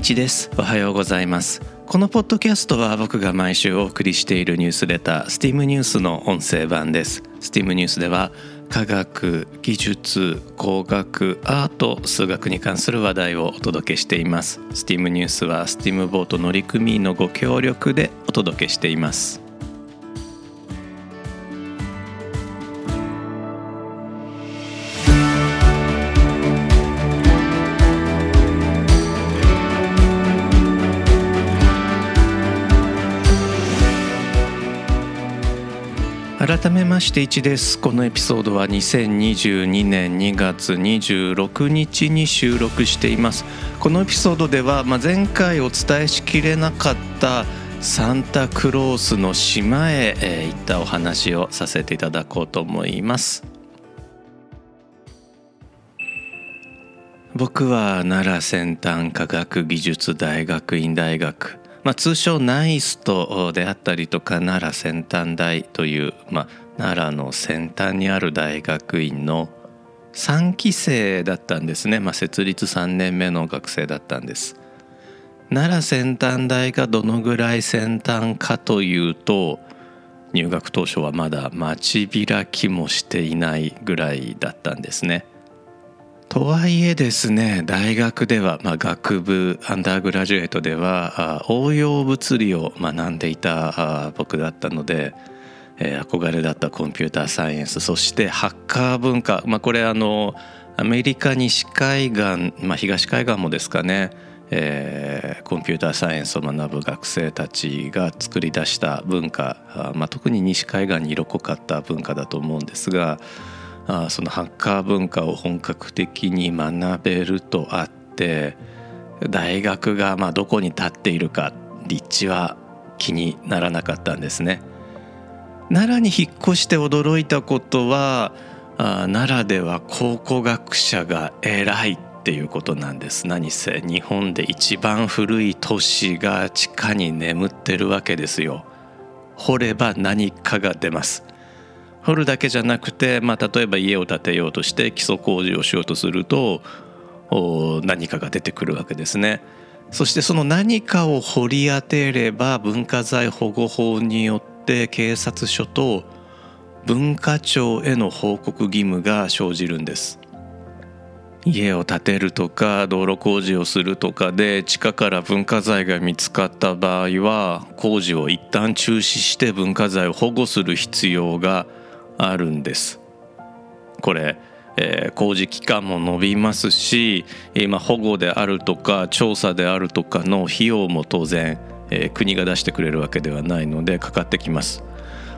一です。おはようございます。このポッドキャストは僕が毎週お送りしているニュースレター STEAM ニュースの音声版です。STEAM ニュースでは科学技術工学アート数学に関する話題をお届けしています。STEAM ニュースは STEAM ボート乗組員のご協力でお届けしています。改めまして1です。このエピソードは2022年2月26日に収録しています。このエピソードでは、まあ、前回お伝えしきれなかったサンタクロースの島へ、えー、行ったお話をさせていただこうと思います。僕は奈良先端科学技術大学院大学まあ、通称ナイストであったりとか奈良先端大という、まあ、奈良の先端にある大学院の3期生だったんですね、まあ、設立3年目の学生だったんです。奈良先端大がどのぐらい先端かというと入学当初はまだ待ち開きもしていないぐらいだったんですね。とはいえですね大学では、まあ、学部アンダーグラジュエートでは応用物理を学んでいた僕だったので、えー、憧れだったコンピューターサイエンスそしてハッカー文化、まあ、これあのアメリカ西海岸、まあ、東海岸もですかね、えー、コンピューターサイエンスを学ぶ学生たちが作り出した文化、まあ、特に西海岸に色濃かった文化だと思うんですがあそのハッカー文化を本格的に学べるとあって大学がまどこに立っているか立地は気にならなかったんですね。奈良に引っ越して驚いたことはあ奈良では考古学者が偉いっていうことなんです。何せ日本で一番古い都市が地下に眠ってるわけですよ。掘れば何かが出ます。掘るだけじゃなくて、まあ、例えば家を建てようとして基礎工事をしようとすると何かが出てくるわけですね。そしてその何かを掘り当てれば文化財保護法によって警察署と文化庁への報告義務が生じるんです。家を建てるとか道路工事をするとかで地下から文化財が見つかった場合は工事を一旦中止して文化財を保護する必要があるんです。これ、えー、工事期間も伸びますし今保護であるとか調査であるとかの費用も当然、えー、国が出してくれるわけではないのでかかってきます。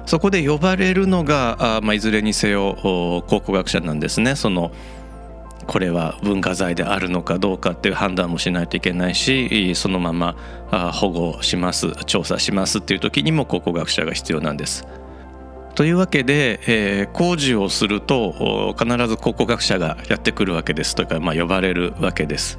そこで呼ばれるのがあ、まあ、いずれにせよ考古学者なんですね。そのこれは文化財であるのかどうかっていう判断もしないといけないしそのまま保護します調査しますっていう時にも考古学者が必要なんです。というわけで、えー、工事をすると必ず考古学者がやってくるわけですというか、まあ、呼ばれるわけです。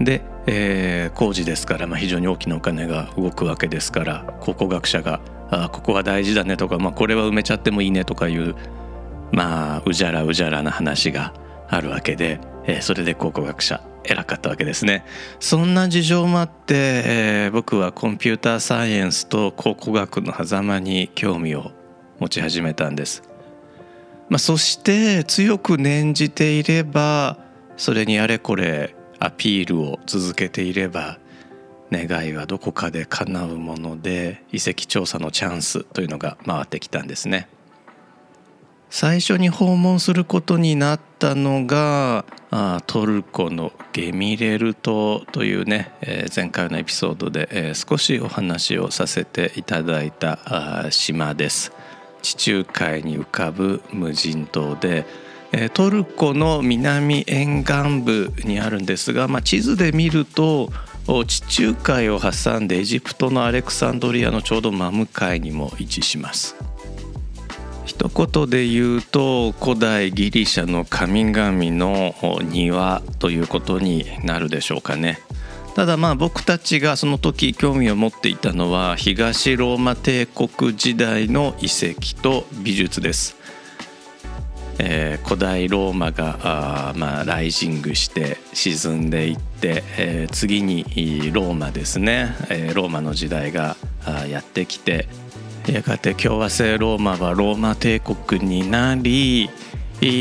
で、えー、工事ですから、まあ、非常に大きなお金が動くわけですから考古学者が「あここは大事だね」とか、まあ「これは埋めちゃってもいいね」とかいうまあうじゃらうじゃらな話があるわけで、えー、それで考古学者偉かったわけですねそんな事情もあって、えー、僕はコンピューターサイエンスと考古学の狭間に興味を持ち始めたんです。まあ、そして強く念じていればそれにあれこれアピールを続けていれば願いはどこかで叶うもので遺跡調査のチャンスというのが回ってきたんですね。最初に訪問することになったのがトルコのゲミレル島というね、えー、前回のエピソードで、えー、少しお話をさせていただいた島です。地中海に浮かぶ無人島でトルコの南沿岸部にあるんですが、まあ、地図で見ると地中海を挟んでエジプトのアレクサンドリアのちょうど真向かいにも位置します。一言で言うと古代ギリシャの神々の庭ということになるでしょうかね。ただまあ僕たちがその時興味を持っていたのは東ローマ帝国時代の遺跡と美術です。えー、古代ローマがあ、まあ、ライジングして沈んでいって、えー、次にローマですね、えー、ローマの時代がやってきてやがて共和制ローマはローマ帝国になり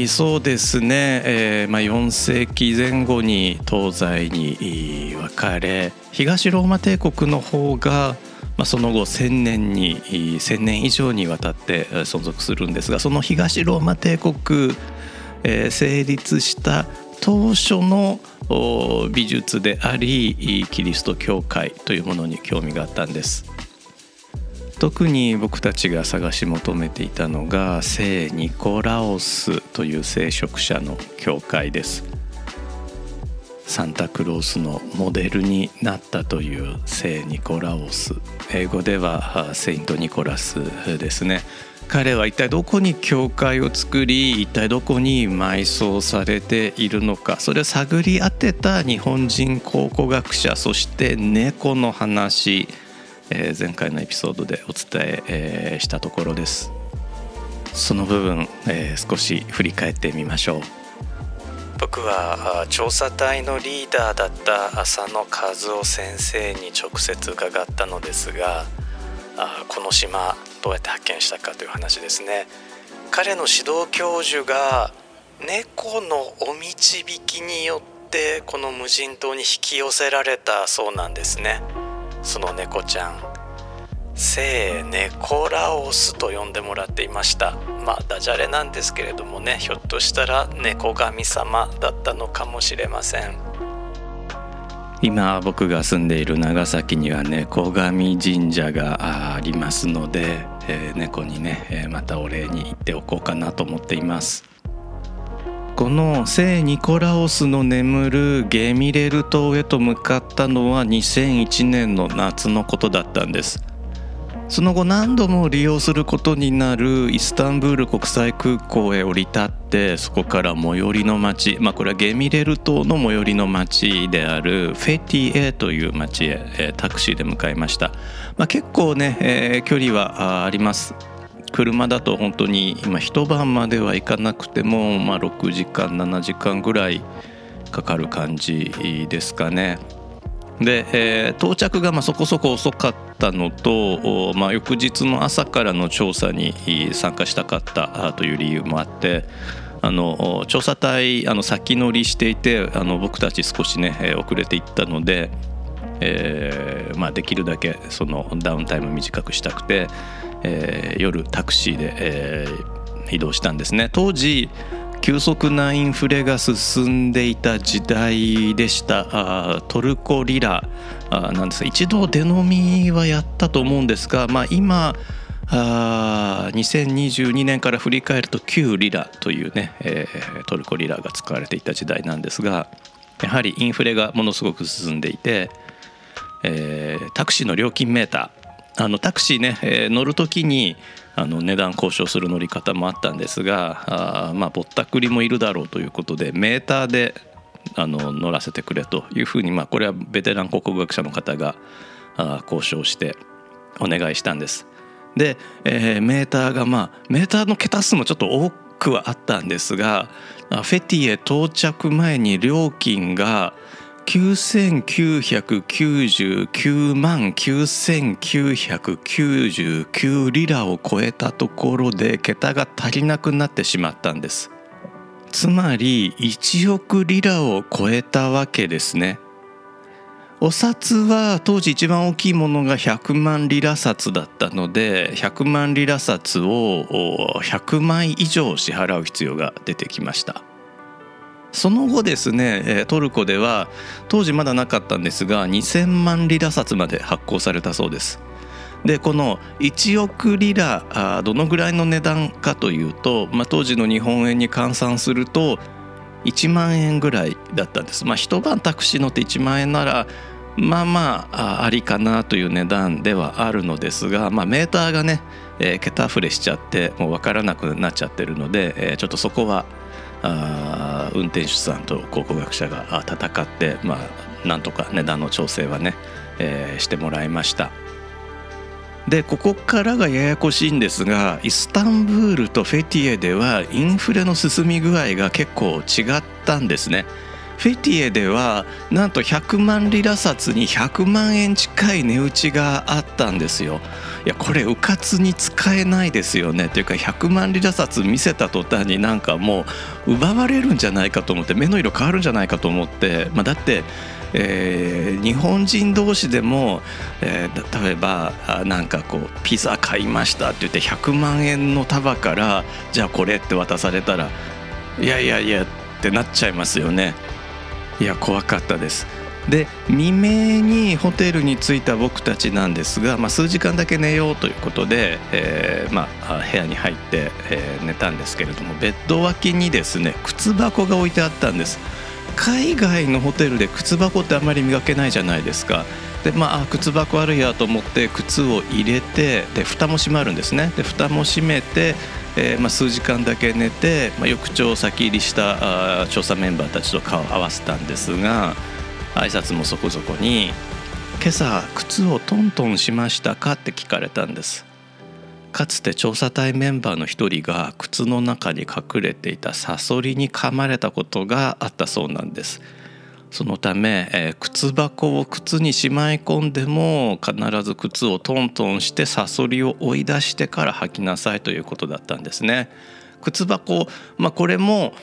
そうですね、えーまあ、4世紀前後に東西に分かれ東ローマ帝国の方が、まあ、その後1,000年に1,000年以上にわたって存続するんですがその東ローマ帝国、えー、成立した当初の美術でありキリスト教会というものに興味があったんです。特に僕たちが探し求めていたのが聖ニコラオスという聖職者の教会です。サンタクロースのモデルになったという聖ニコラオス。英語ではセイントニコラスですね。彼は一体どこに教会を作り一体どこに埋葬されているのか。それを探り当てた日本人考古学者そして猫の話。えー、前回のエピソードでお伝ええー、したところです。その部分、えー、少し振り返ってみましょう。僕は調査隊のリーダーだった浅野和夫先生に直接伺ったのですがあこの島どうやって発見したかという話ですね。彼の指導教授が猫のお導きによってこの無人島に引き寄せられたそうなんですね。その猫ちゃん。聖ネコラオスと呼んでもらっていました。まあダジャレなんですけれどもねひょっとしたら猫神様だったのかもしれません。今僕が住んでいる長崎には猫神神社がありますので、えー、猫にねまたお礼に行っておこうかなと思っています。この聖ニコラオスの眠るゲミレル島へと向かったのは2001年の夏のことだったんです。その後何度も利用することになるイスタンブール国際空港へ降り立ってそこから最寄りの町まあこれはゲミレル島の最寄りの町であるフェティエという町へタクシーで向かいました、まあ、結構ね、えー、距離はあります。車だと本当に今一晩までは行かなくても、まあ、6時間7時間ぐらいかかる感じですかね。で、えー、到着がまあそこそこ遅かったのと、まあ、翌日の朝からの調査に参加したかったという理由もあってあの調査隊あの先乗りしていてあの僕たち少しね遅れていったので、えーまあ、できるだけそのダウンタイム短くしたくてえー、夜タクシーで、えー、移動したんですね。当時急速なインフレが進んでいた時代でした。トルコリラなんです。が一度出飲みはやったと思うんですが、まあ、今あ2022年から振り返ると旧リラというね、えー、トルコリラが使われていた時代なんですがやはりインフレがものすごく進んでいて、えー、タクシーの料金メーターあのタクシーね、えー、乗る時にあの値段交渉する乗り方もあったんですがあまあぼったくりもいるだろうということでメーターであの乗らせてくれというふうに、まあ、これはベテラン考古学者の方があ交渉してお願いしたんです。で、えー、メーターがまあメーターの桁数もちょっと多くはあったんですがフェティへ到着前に料金が9999万9999リラを超えたところで桁が足りなくなってしまったんです。つまり1億リラを超えたわけですね。お札は当時一番大きいものが100万リラ札だったので100万リラ札を100枚以上支払う必要が出てきました。その後ですねトルコでは当時まだなかったんですが2000万リラ札まで発行されたそうです。でこの1億リラどのぐらいの値段かというと、まあ、当時の日本円に換算すると1万円ぐらいだったんです。まあ一晩タクシー乗って1万円ならまあまあありかなという値段ではあるのですが、まあ、メーターがね、えー、桁触れしちゃってもう分からなくなっちゃってるので、えー、ちょっとそこはあ運転手さんと考古学者が戦って、まあ、なんとか値段の調整はね、えー、してもらいましたでここからがややこしいんですがイスタンブールとフェティエではインフレの進み具合が結構違ったんですね。フェティエではなんと100万リラ札に100万円近い値打ちがあったんですよ。いやこれうかつに使えないですよねというか100万リラ札見せた途端になんかもう奪われるんじゃないかと思って目の色変わるんじゃないかと思って、まあ、だってえー、日本人同士でも、えー、例えばなんかこうピザ買いましたって言って100万円の束からじゃあこれって渡されたらいやいやいやってなっちゃいますよね。いや怖かったです。で未明にホテルに着いた僕たちなんですが、まあ、数時間だけ寝ようということで、えー、まあ、部屋に入って、えー、寝たんですけれどもベッド脇にですね靴箱が置いてあったんです。海外のホテルで靴箱ってあんまり磨けないじゃないですか。でまあ靴箱あるやと思って靴を入れてで蓋も閉まるんですね。で蓋も閉めてえーまあ、数時間だけ寝て、まあ、翌朝先入りしたあ調査メンバーたちと顔を合わせたんですが挨拶もそこそこに「今朝靴をトントンしましたか?」って聞かれたんですかつて調査隊メンバーの一人が靴の中に隠れていたサソリに噛まれたことがあったそうなんですそのため、えー、靴箱を靴にしまい込んでも必ず靴をトントンしてサソリを追い出してから履きなさいということだったんですね。靴箱、まあ、これも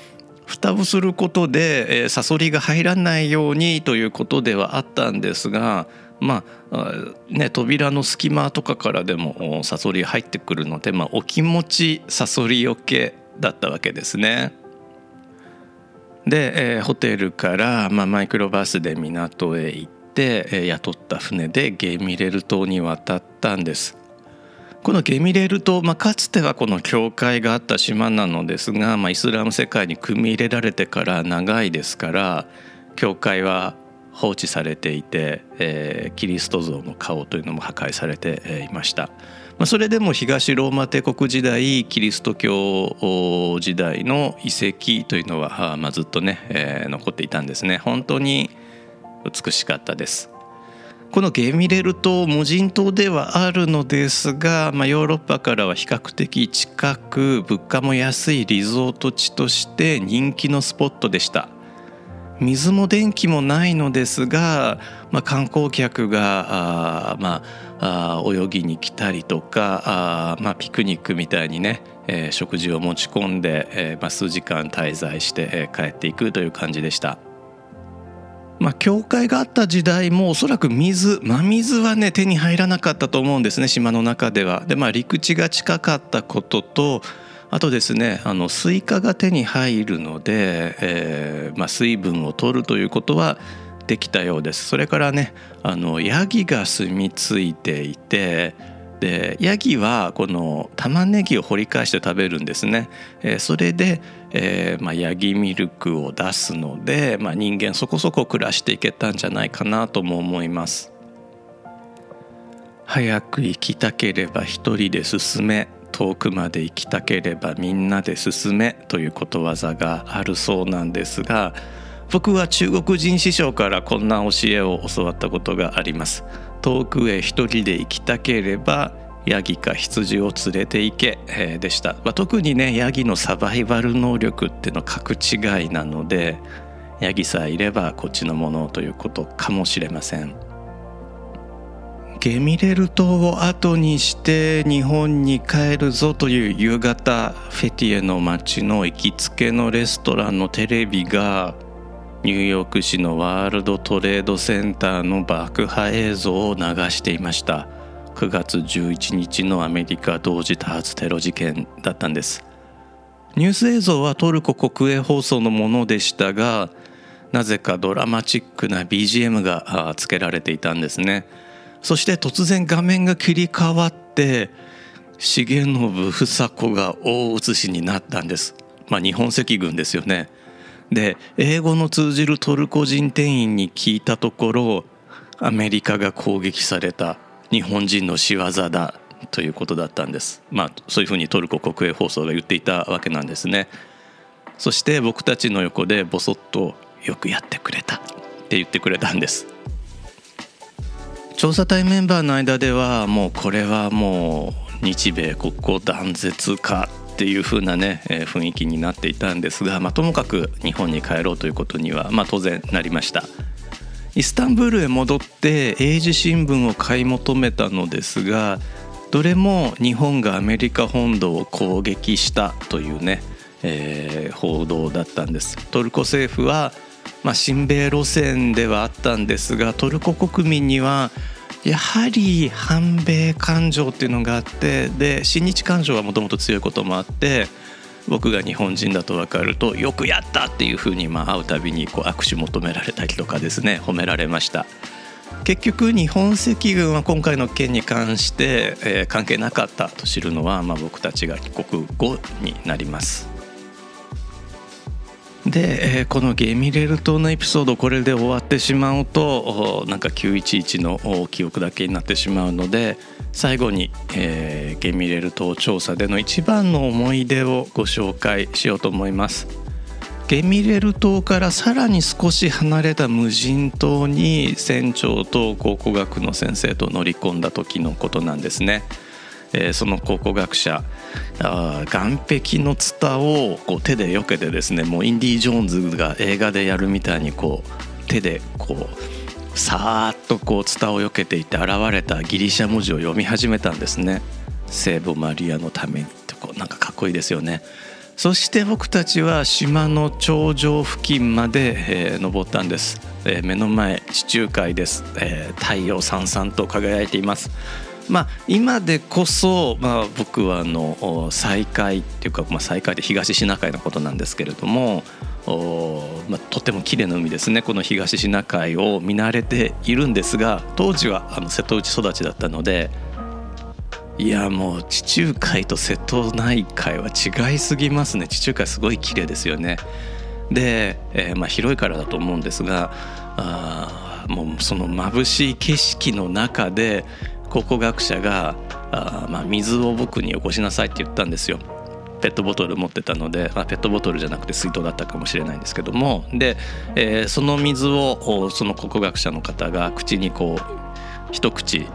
蓋をすることで、えー、サソリが入らないようにということではあったんですがまあね、扉の隙間とかからでもサソリ入ってくるので、まあ、お気持ちサソリよけだったわけですね。で、えー、ホテルから、まあ、マイクロバスで港へ行って、えー、雇った船でゲミレル島に渡ったんです。このゲミレル島、まあ、かつてはこの教会があった島なのですが、まあ、イスラム世界に組み入れられてから長いですから教会は放置されていて、えー、キリスト像の顔というのも破壊されていました。まあ、それでも東ローマ帝国時代キリスト教時代の遺跡というのは、まあ、ずっとね、えー、残っていたんですね。本当に美しかったです。このゲミレル島無人島ではあるのですが、まあ、ヨーロッパからは比較的近く物価も安いリゾート地として人気のスポットでした。水も電気もないのですが、まあ、観光客があ、まあ、あ泳ぎに来たりとかあ、まあ、ピクニックみたいにね、えー、食事を持ち込んで、えーまあ、数時間滞在して、えー、帰っていくという感じでした。まあ、教会があった時代もおそらく水真水はね手に入らなかったと思うんですね島の中では。でまあ陸地が近かったこととあとですねあのスイカが手に入るので、えーまあ、水分を取るということはできたようです。それからねあのヤギが住み着いていてでヤギはこの玉ねぎを掘り返して食べるんですね、えー、それで、えーまあ、ヤギミルクを出すので、まあ、人間そこそこ暮らしていけたんじゃないかなとも思います。早く行きたければ一人で進め遠くまで行きたければみんなで進めということわざがあるそうなんですが僕は中国人師匠からこんな教えを教わったことがあります。遠くへ一人で行きたければヤギか羊を連れて行け、えー、でした、まあ、特にねヤギのサバイバル能力っていうのは格違いなのでヤギさえいればこっちのものということかもしれません。ゲミレル島を後にして日本に帰るぞという夕方フェティエの街の行きつけのレストランのテレビがニューヨーク市のワールドトレードセンターの爆破映像を流していました9月11日のアメリカ同時多発テロ事件だったんですニュース映像はトルコ国営放送のものでしたがなぜかドラマチックな BGM がつけられていたんですねそして突然画面が切り替わって重信房子が大写しになったんです。まあ、日本赤軍ですよね。で英語の通じるトルコ人店員に聞いたところアメリカが攻撃された日本人の仕業だということだったんです。まあそういうふうにトルコ国営放送が言っていたわけなんですね。そして僕たちの横でボソッとよくやってくれたって言ってくれたんです。調査隊メンバーの間ではもうこれはもう日米国交断絶かっていう風なね、えー、雰囲気になっていたんですが、まあ、ともかく日本に帰ろうということには、まあ、当然なりました。イスタンブールへ戻って英字新聞を買い求めたのですがどれも日本がアメリカ本土を攻撃したというね、えー、報道だったんです。トルコ政府は、まあ、親米路線ではあったんですがトルコ国民にはやはり反米感情っていうのがあってで親日感情はもともと強いこともあって僕が日本人だと分かるとよくやったっていうふうにまあ会うたびにこう握手求められたりとかですね褒められました。結局日本赤軍は今回の件に関して、えー、関係なかったと知るのは、まあ、僕たちが帰国後になります。で、えー、このゲミレル島のエピソードこれで終わってしまうとなんか911の記憶だけになってしまうので最後に、えー、ゲミレル島調査での一番の思い出をご紹介しようと思います。ゲミレル島からさらに少し離れた無人島に船長と考古学の先生と乗り込んだ時のことなんですね。えー、その考古学者あ岸壁のツタをこう手で避けてですねもうインディ・ジョーンズが映画でやるみたいにこう手でこうさーっとこうツタを避けていて現れたギリシャ文字を読み始めたんですね。聖母マリアのためにってこうなんかかっこいいですよね。そして僕たちは島の頂上付近まで、えー、登ったんです、えー、目の前地中海です、えー、太陽さんさんと輝いていますまあ、今でこそ、まあ、僕はあの再開っていうか、まあ、再開で東シナ海のことなんですけれどもおまあ、とても綺麗な海ですねこの東シナ海を見慣れているんですが当時はあの瀬戸内育ちだったのでいやもう地中海と瀬戸内海は違いすぎますね地中海すごい綺麗ですよね。で、えー、まあ、広いからだと思うんですがあもうその眩しい景色の中で考古学者があ、まあ、水を僕によこしなさいって言ったんですよ。ペットボトル持ってたので、まあ、ペットボトルじゃなくて水筒だったかもしれないんですけどもで、えー、その水をその考古学者の方が口にこう一口、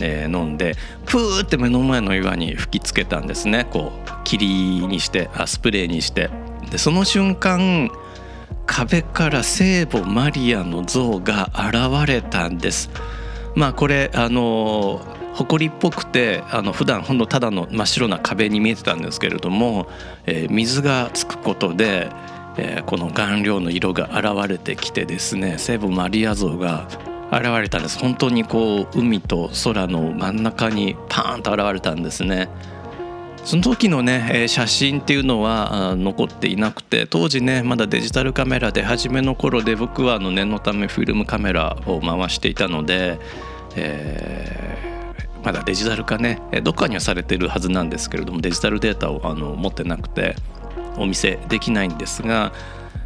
えー、飲んでプーって目の前の岩に吹きつけたんですねこう霧にしてあスプレーにしてでその瞬間壁から聖母マリアの像が現れたんです。まあこれあの埃っぽくてあの普段ほんのただの真っ白な壁に見えてたんですけれども、えー、水がつくことで、えー、この顔料の色が現れてきてですね聖母マリア像が現れたんです本当にこう海と空の真ん中にパーンと現れたんですね。その時のね写真っていうのは残っていなくて当時ねまだデジタルカメラで初めの頃で僕はあの念のためフィルムカメラを回していたので、えー、まだデジタル化ねどっかにはされてるはずなんですけれどもデジタルデータをあの持ってなくてお見せできないんですが、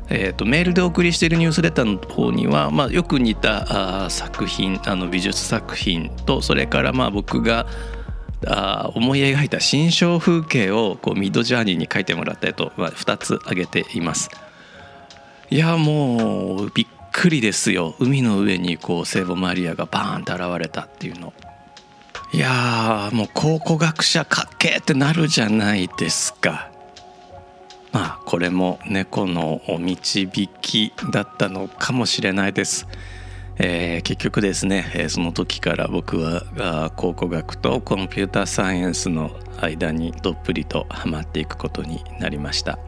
えーと、メールでお送りしているニュースレターの方には、まあ、よく似たあ作品あの美術作品とそれからまあ僕があ思い描いた心象風景をこうミッドジャーニーに書いてもらったと、まあ、2つ挙げています。いやもうびっくりですよ。海の上にこう聖母マリアがバーンと現れたっていうの。いやもう考古学者かっけーってなるじゃないですか。まあこれも猫のお導きだったのかもしれないです。えー、結局ですね、えー、その時から僕は考古学とコンピューターサイエンスの間にどっぷりとはまっていくことになりました。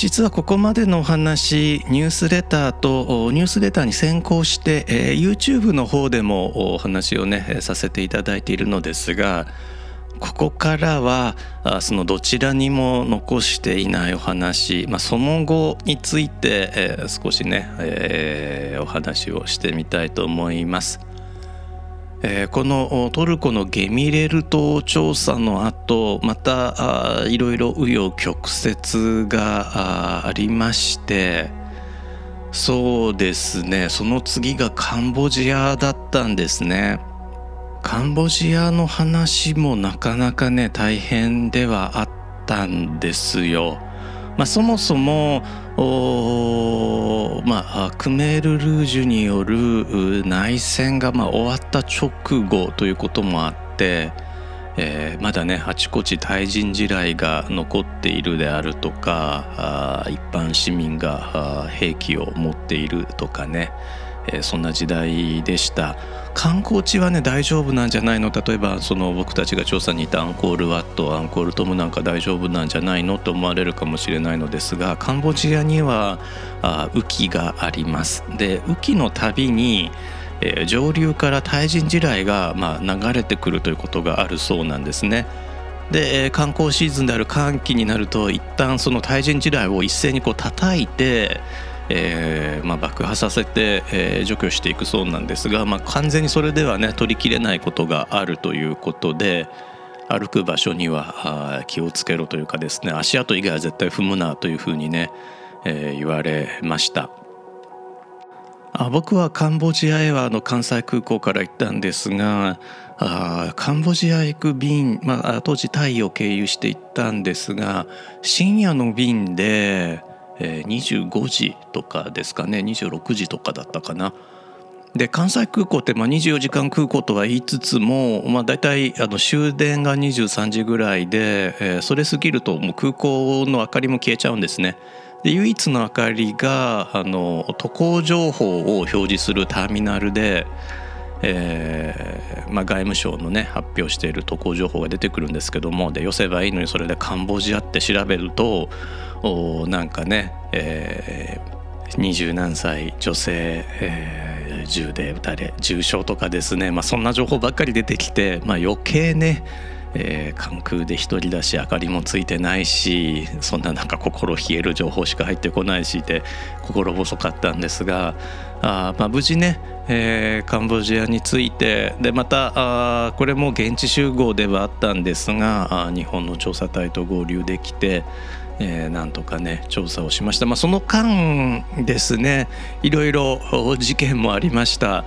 実はここまでのお話ニュースレターとニュースレターに先行して、えー、YouTube の方でもお話をねさせていただいているのですがここからはそのどちらにも残していないお話、まあ、その後について、えー、少しね、えー、お話をしてみたいと思います。えー、このトルコのゲミレル島調査の後またいろいろ紆余曲折がありましてそうですねその次がカンボジアだったんですね。カンボジアの話もなかなかね大変ではあったんですよ。まあ、そもそもまあ、クメール・ルージュによる内戦がまあ終わった直後ということもあって、えー、まだねあちこち対人地雷が残っているであるとか一般市民が兵器を持っているとかね、え、そんな時代でした。観光地はね大丈夫なんじゃないの？例えばその僕たちが調査に行ったアンコールワットアンコールトムなんか大丈夫なんじゃないの？と思われるかもしれないのですがカンボジアにはあ雨季があります。で雨季のたびにえ、上流から対人地雷が、ま、流れてくるということがあるそうなんですね。で観光シーズンである寒気になると一旦その対人地雷を一斉にこう叩いて、えーまあ、爆破させて、えー、除去していくそうなんですが、まあ、完全にそれではね取りきれないことがあるということで歩く場所には気をつけろというかですね足跡以外は絶対踏むなというふうにね、えー、言われました。あ僕はカンボジアへはあの関西空港から行ったんですがあカンボジア行く便、まあ、当時タイを経由して行ったんですが深夜の便で、えー、25時とかですかね26時とかだったかな。で関西空港ってまあ24時間空港とは言いつつも、まあ、大体あの終電が23時ぐらいで、えー、それ過ぎるともう空港の明かりも消えちゃうんですね。で唯一の明かりがあの渡航情報を表示するターミナルで、えーまあ、外務省のね発表している渡航情報が出てくるんですけどもで寄せばいいのにそれでカンボジアって調べるとおなんかね、えー、二十何歳女性、えー、銃で撃たれ重傷とかですね、まあ、そんな情報ばっかり出てきて、まあ、余計ねえー、関空で一人だし明かりもついてないしそんななんか心冷える情報しか入ってこないしで心細かったんですがあ、まあ、無事ね、えー、カンボジアに着いてでまたあこれも現地集合ではあったんですがあ日本の調査隊と合流できて。えー、なんとかね調査をしました、まあ、その間ですねいろいろ事件もありました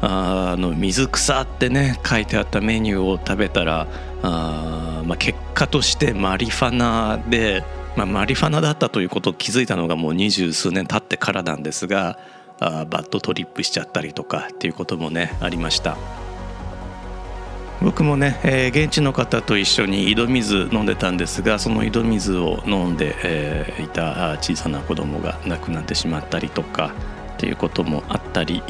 あの水草ってね書いてあったメニューを食べたらあ、まあ、結果としてマリファナで、まあ、マリファナだったということを気づいたのがもう二十数年経ってからなんですがあバッドトリップしちゃったりとかっていうこともねありました。僕もね、えー、現地の方と一緒に井戸水飲んでたんですがその井戸水を飲んで、えー、いた小さな子供が亡くなってしまったりとかっていうこともあったり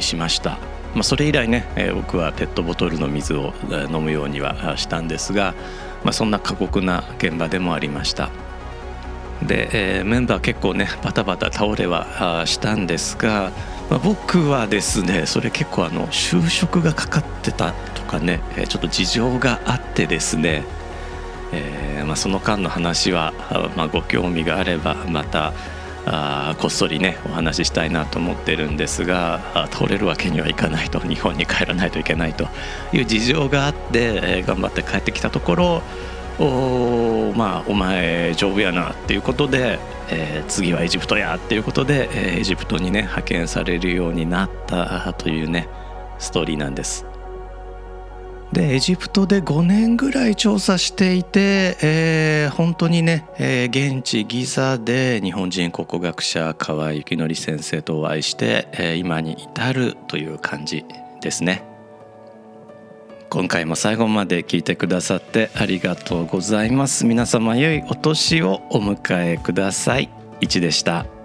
しました。まあ、それ以来ね、え、僕はペットボトルの水を飲むようにはしたんですが、まあ、そんな過酷な現場でもありましたで、えー、メンバー結構ねバタバタ倒れはしたんですが、まあ、僕はですねそれ結構あの就職がかかってたとかねちょっと事情があってですね、えーまあ、その間の話は、まあ、ご興味があればまたあこっそりねお話ししたいなと思ってるんですが倒れるわけにはいかないと 日本に帰らないといけないという事情があって、えー、頑張って帰ってきたところおまあお前丈夫やなっていうことで、えー、次はエジプトやっていうことで、えー、エジプトにね派遣されるようになったというねストーリーなんです。でエジプトで5年ぐらい調査していて、えー、本当にね、えー、現地ギザで日本人考古学者河合幸則先生とお会いして、えー、今に至るという感じですね。今回も最後まで聞いてくださってありがとうございます。皆様良いお年をお迎えください。1でした「